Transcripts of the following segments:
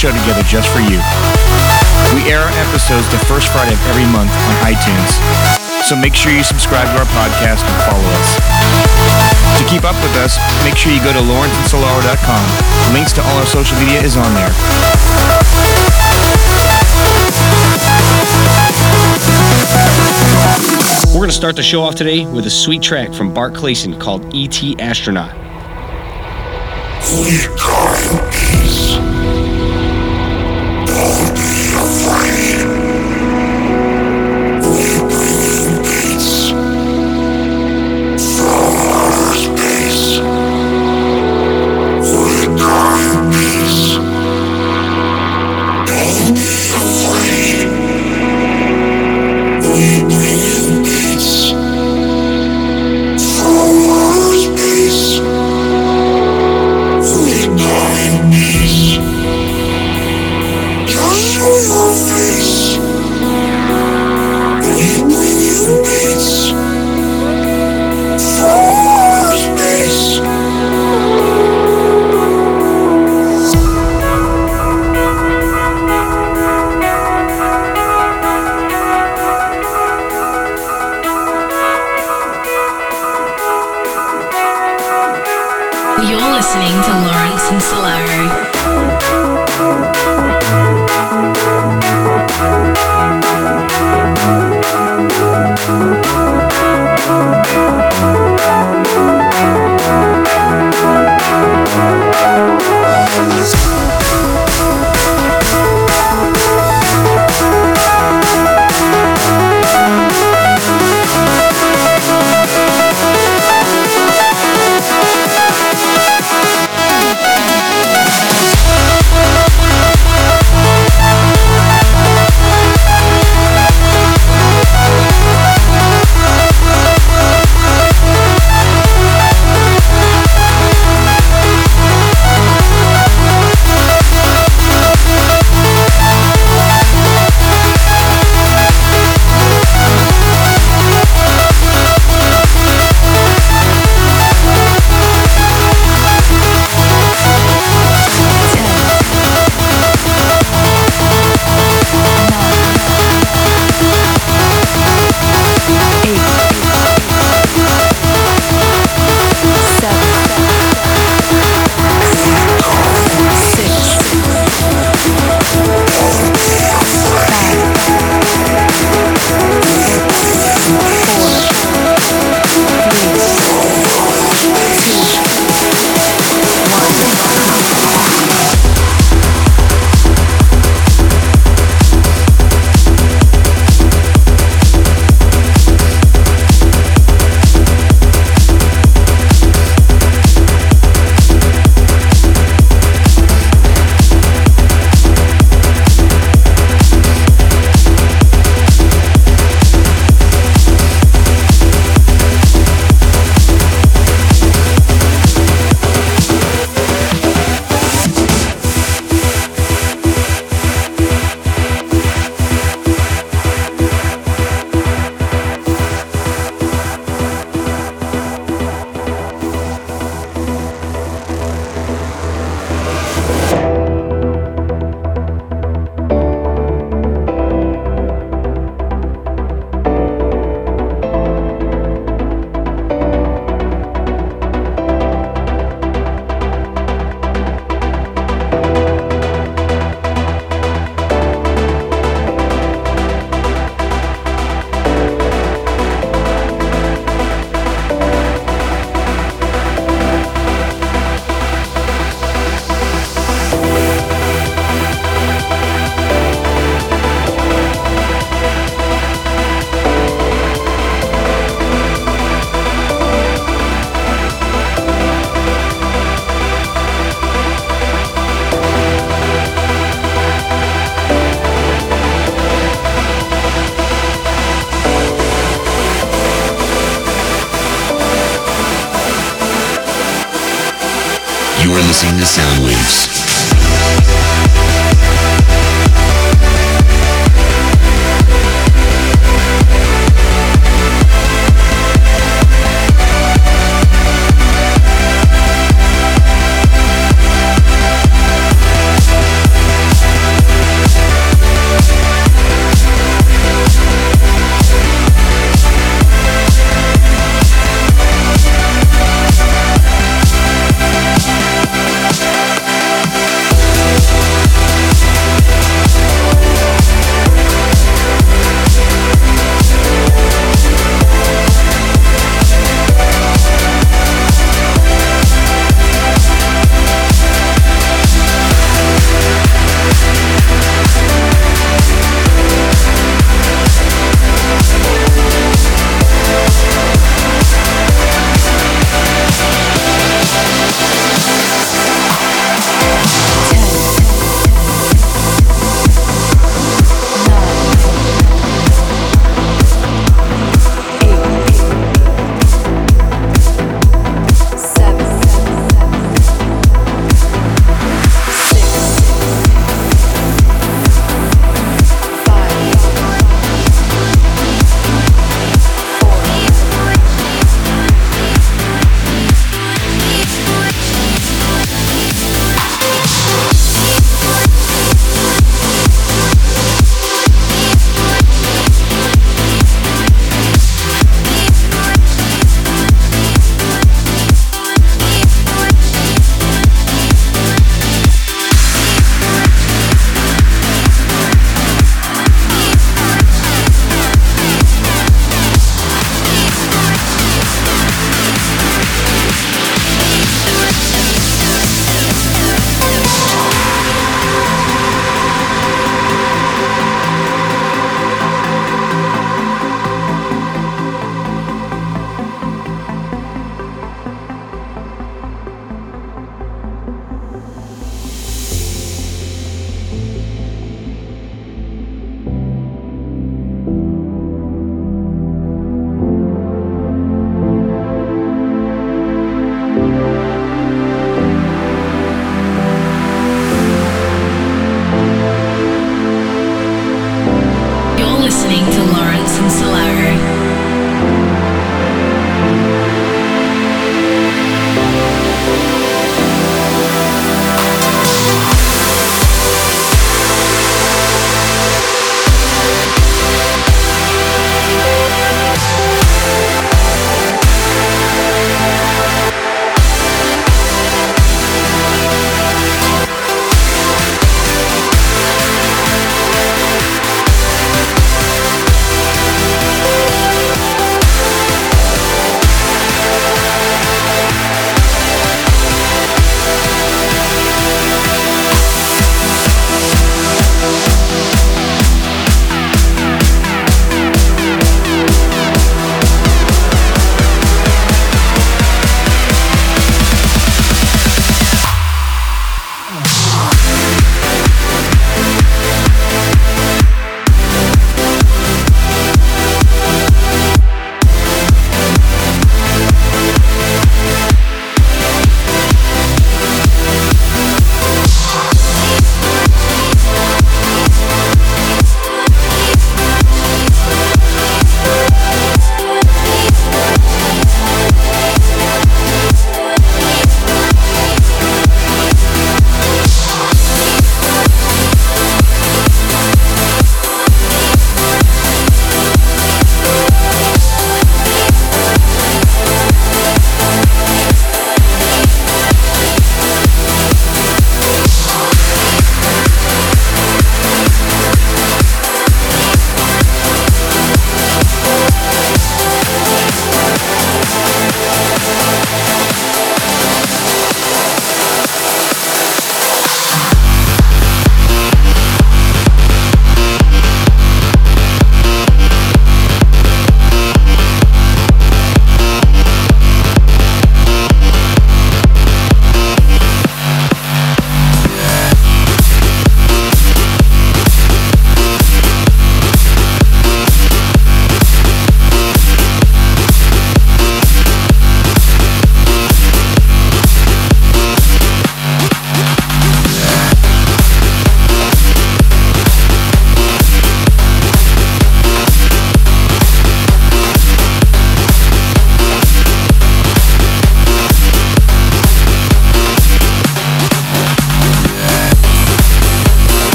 show together just for you. We air our episodes the first Friday of every month on iTunes, so make sure you subscribe to our podcast and follow us. To keep up with us, make sure you go to lawrenceandsolaro.com. Links to all our social media is on there. We're going to start the show off today with a sweet track from Bart Claessen called E.T. Astronaut.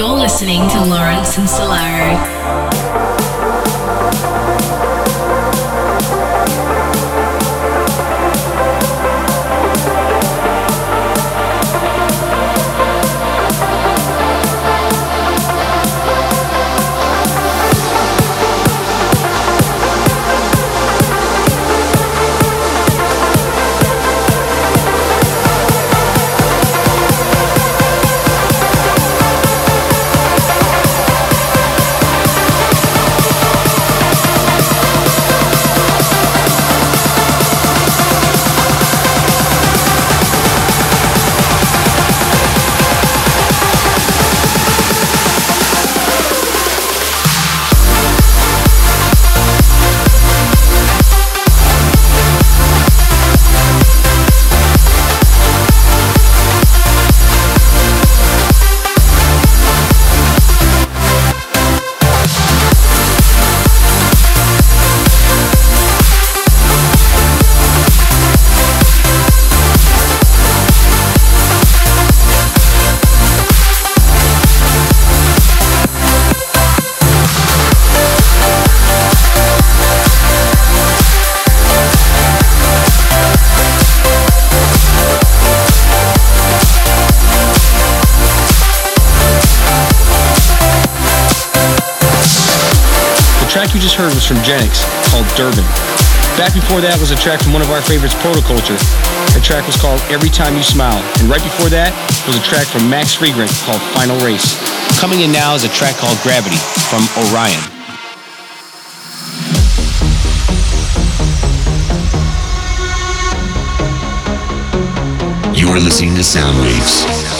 You're listening to Lawrence and Solaro. From Genix called Durban. Back before that was a track from one of our favorites, Protoculture. The track was called Every Time You Smile. And right before that was a track from Max Freegrant called Final Race. Coming in now is a track called Gravity from Orion. You are listening to Soundwaves. to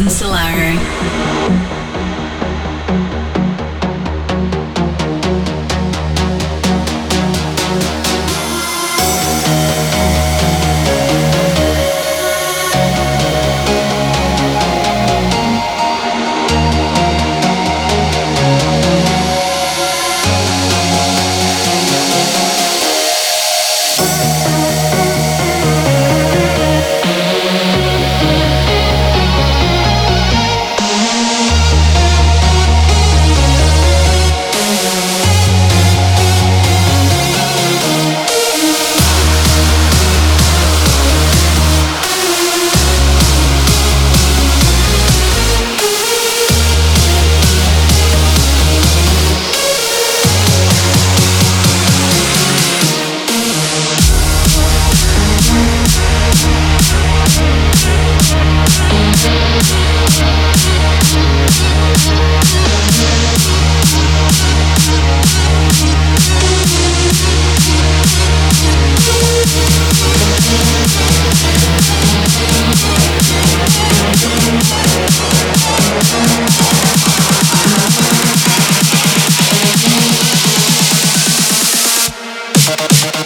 And Solaro.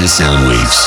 You're listening to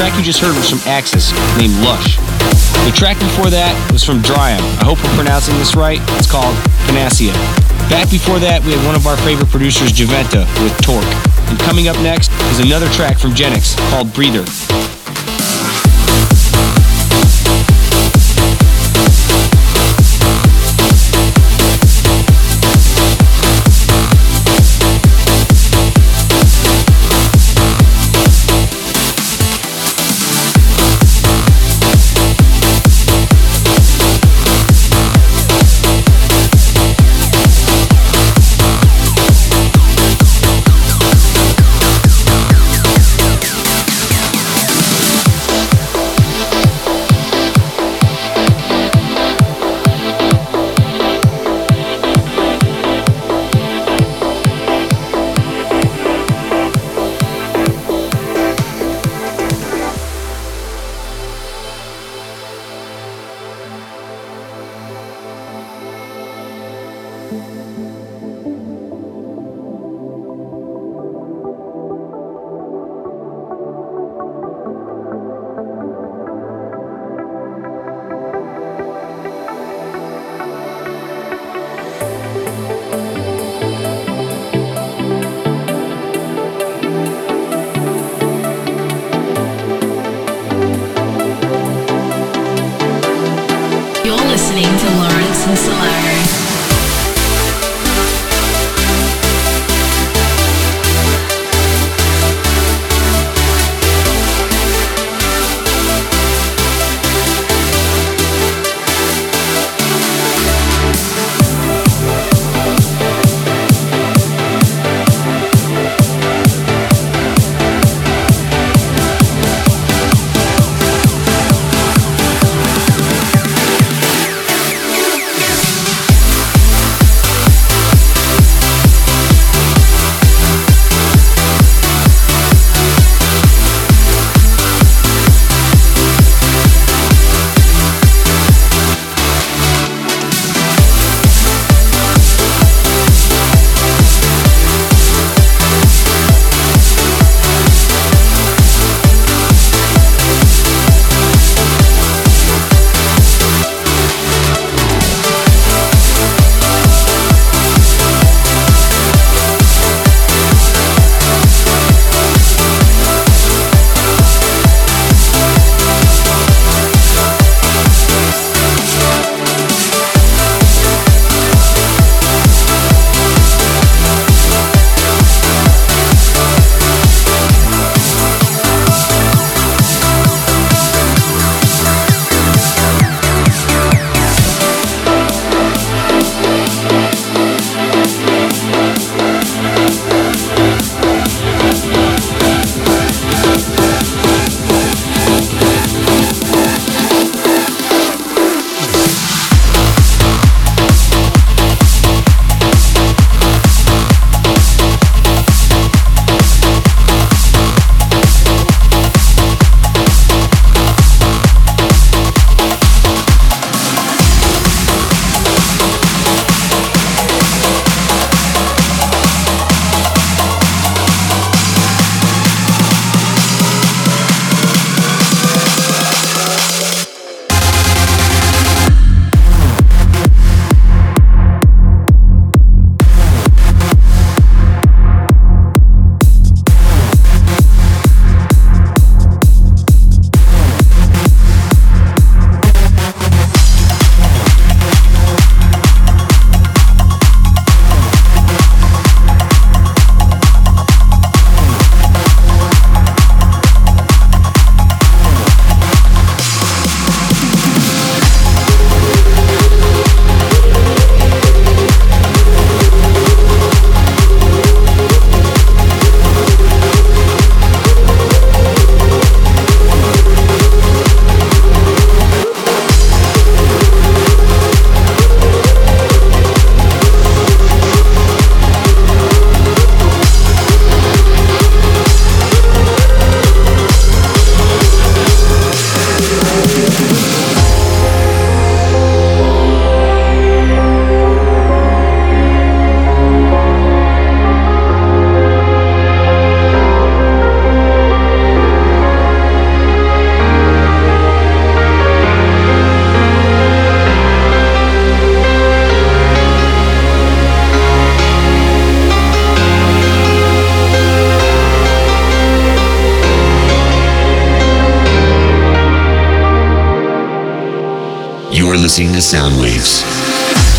Soundwaves. you just heard was from Axis, named Lush. The track before that was from Dryam. I hope we're pronouncing this right. It's called Panacea. Back before that, we had one of our favorite producers, Javenta, with Torque. And coming up next is another track from Genix called Breather. Listening to Soundwaves. Mixing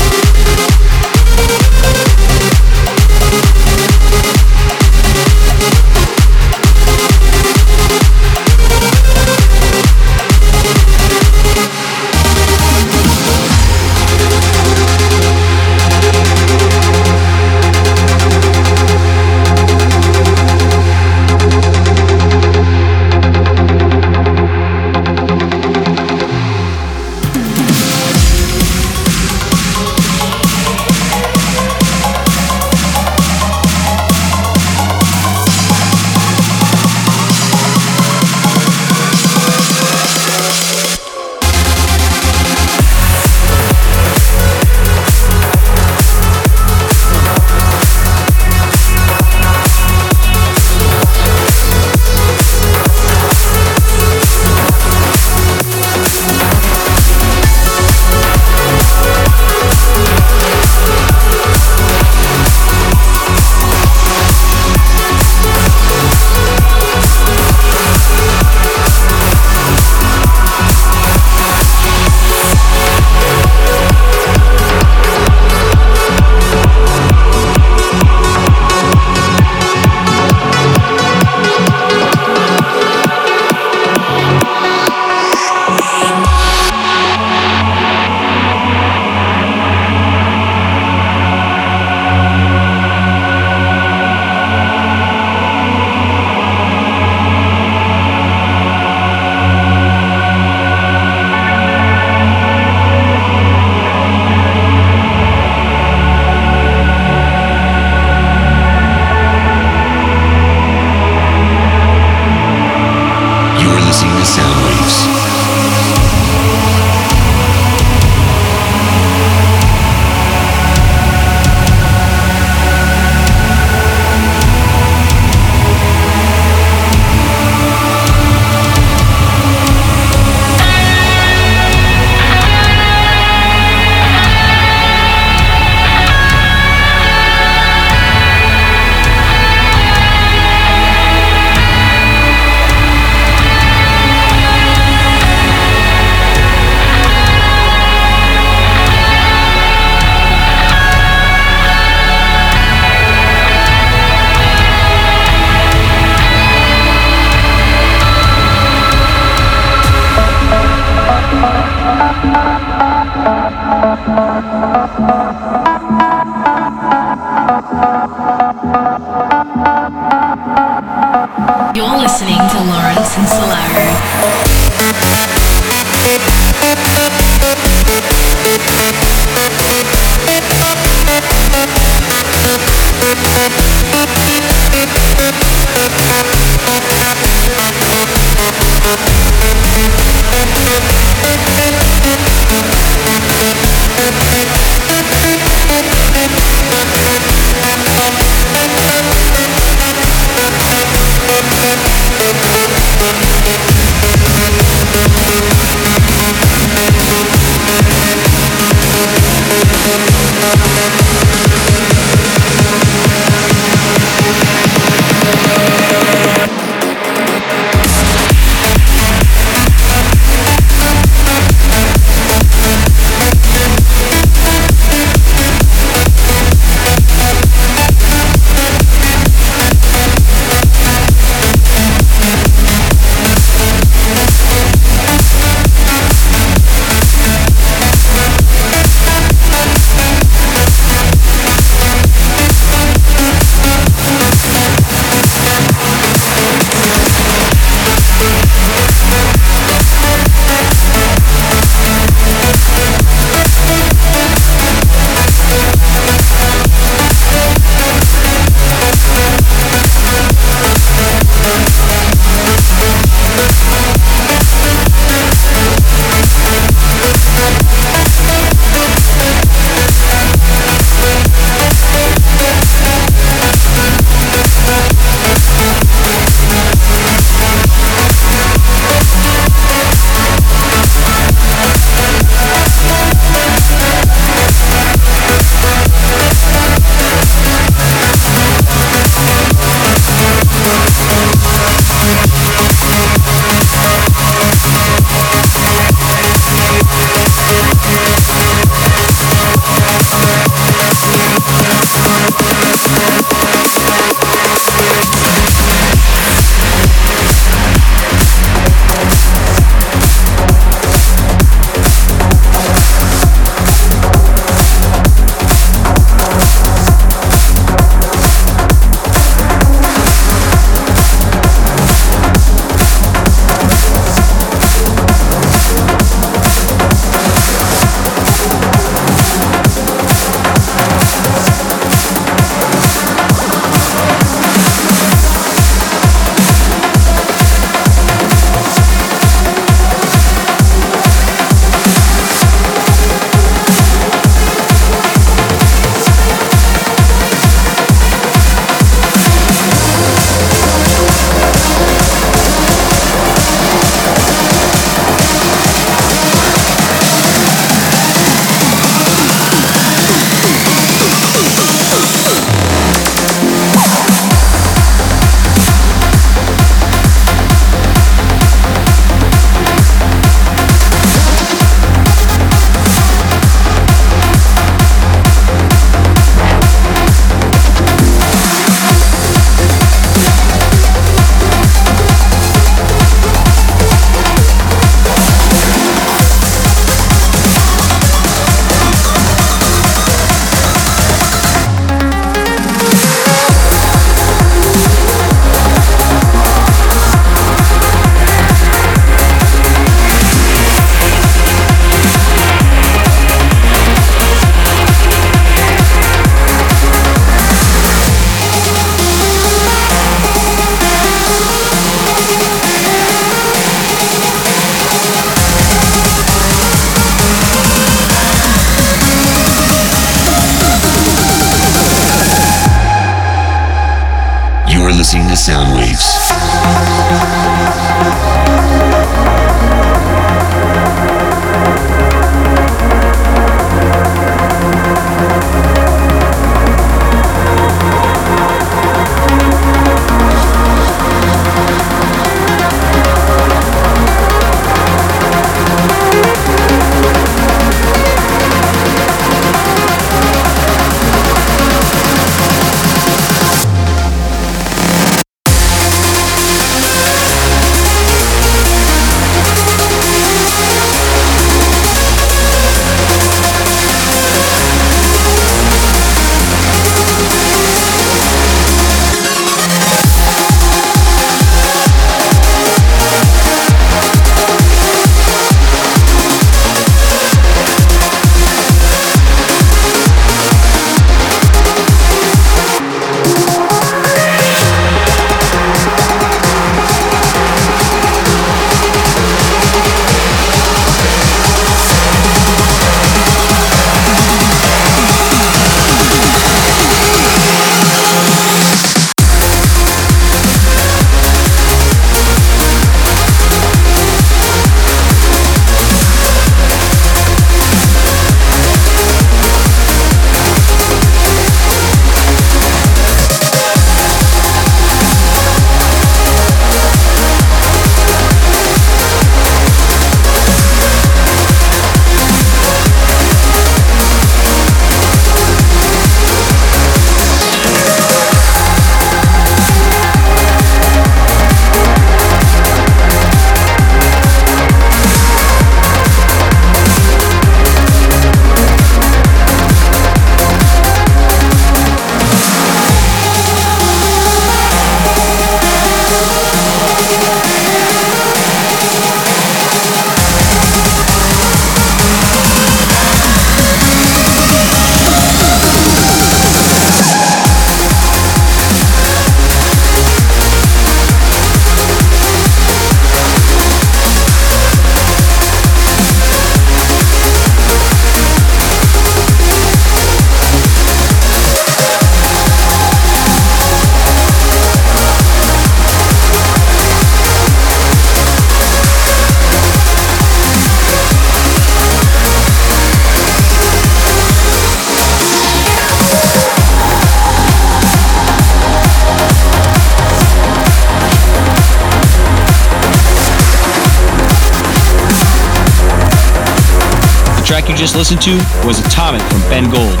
just listened to was Atomic from Ben Gold.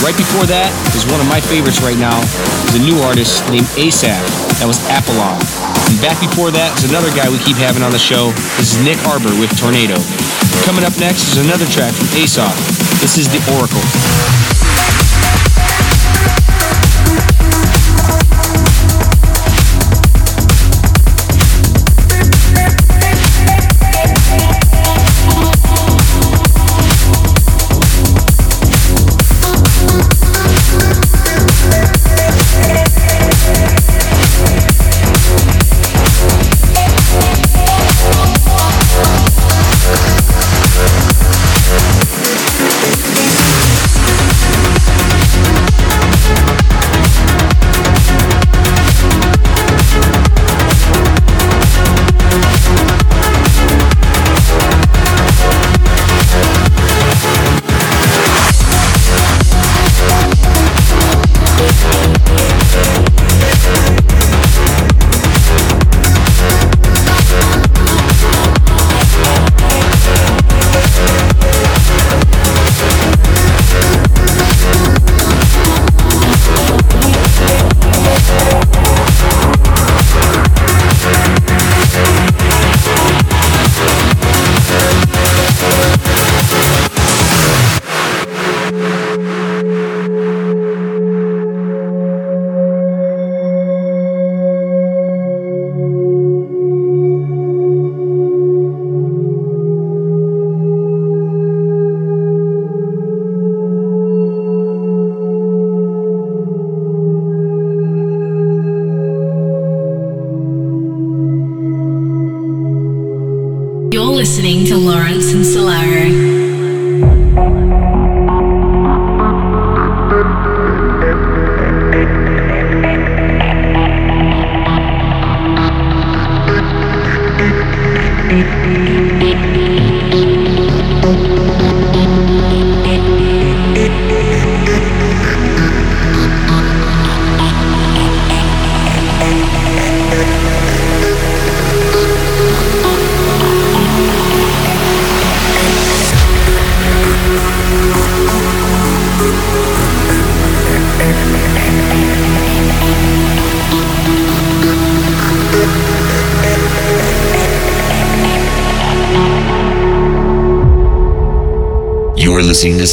Right before that is one of my favorites right now, is a new artist named Asaph. That was Apollon. And back before that is another guy we keep having on the show. This is Nick Arbor with Tornado. Coming up next is another track from Aesop. This is The Oracle. You are listening to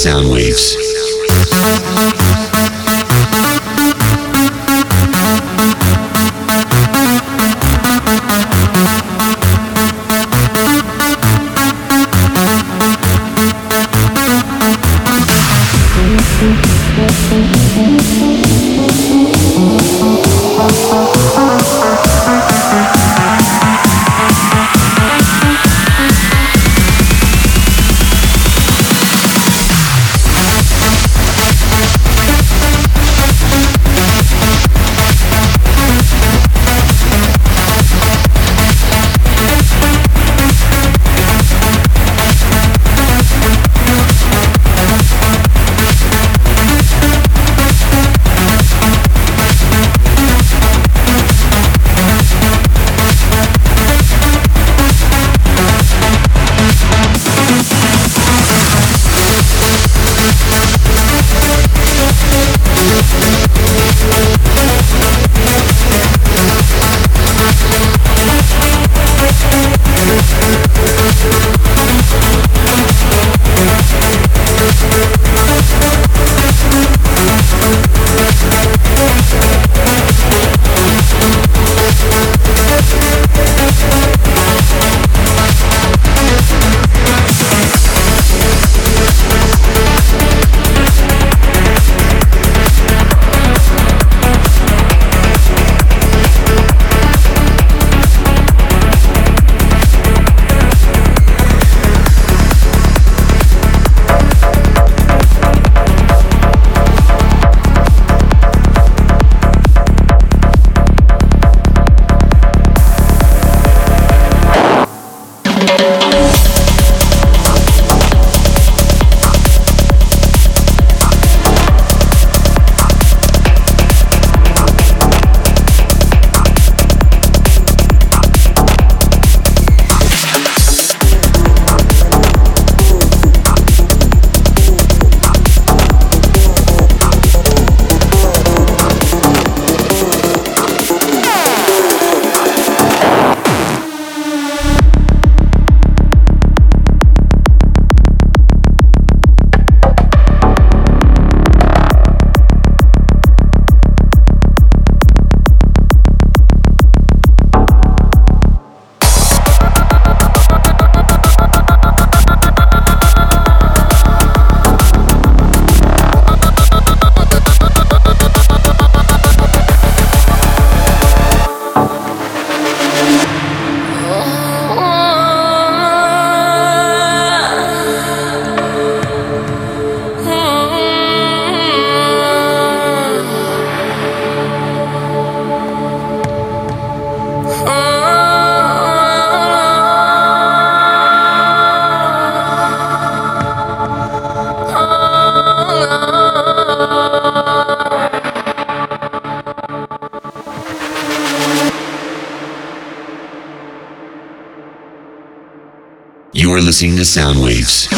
Soundwaves. listening to Soundwaves.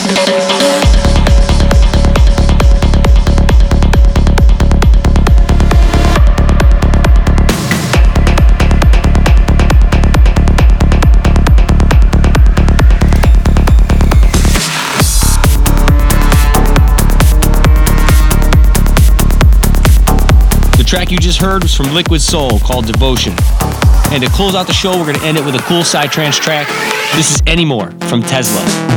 The track you just heard was from Liquid Soul called Devotion. And to close out the show, we're going to end it with a cool psytrance track. This is Anymore from Tesla.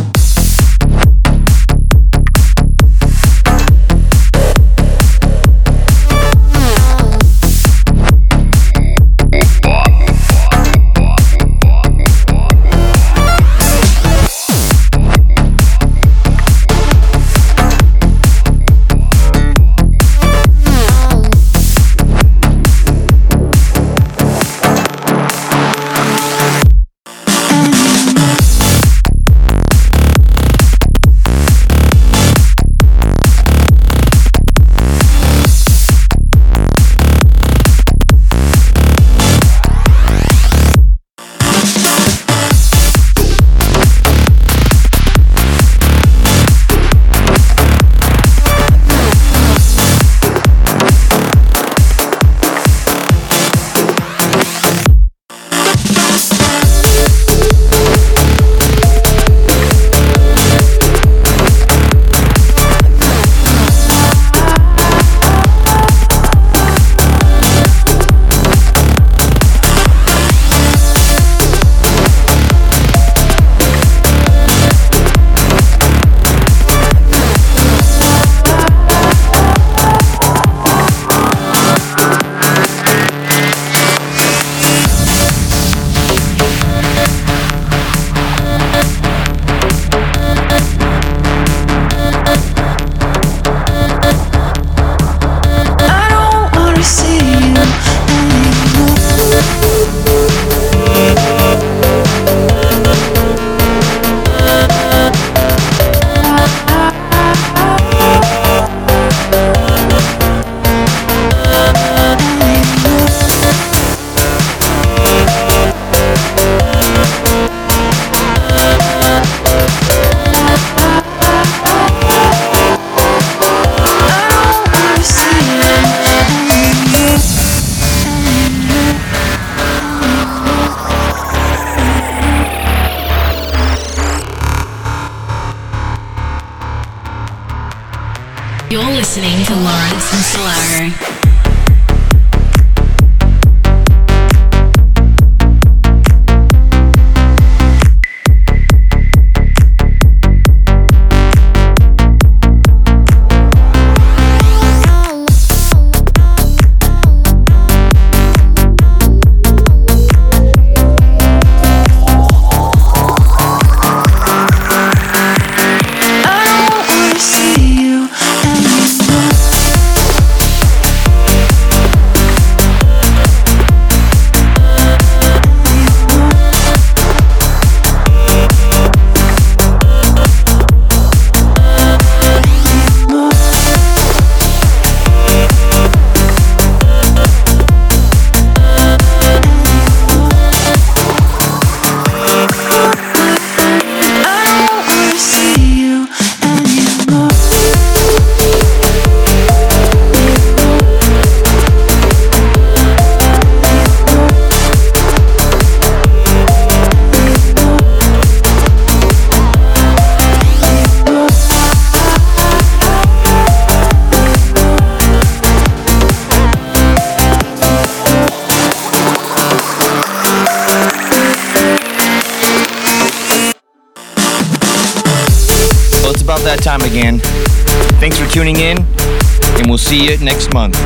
See you next month.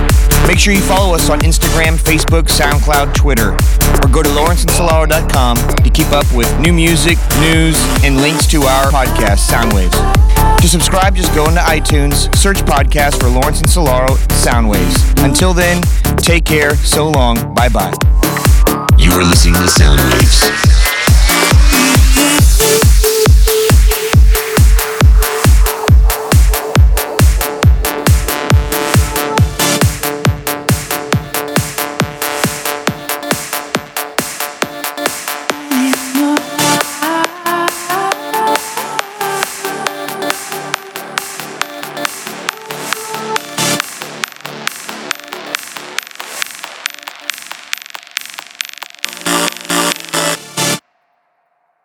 Make sure you follow us on Instagram, Facebook, SoundCloud, Twitter, or go to lawrenceandsolaro.com to keep up with new music, news, and links to our podcast, Soundwaves. To subscribe, just go into iTunes, search podcast for Lawrence and Solaro Soundwaves. Until then, take care, so long, bye bye. You are listening to Soundwaves.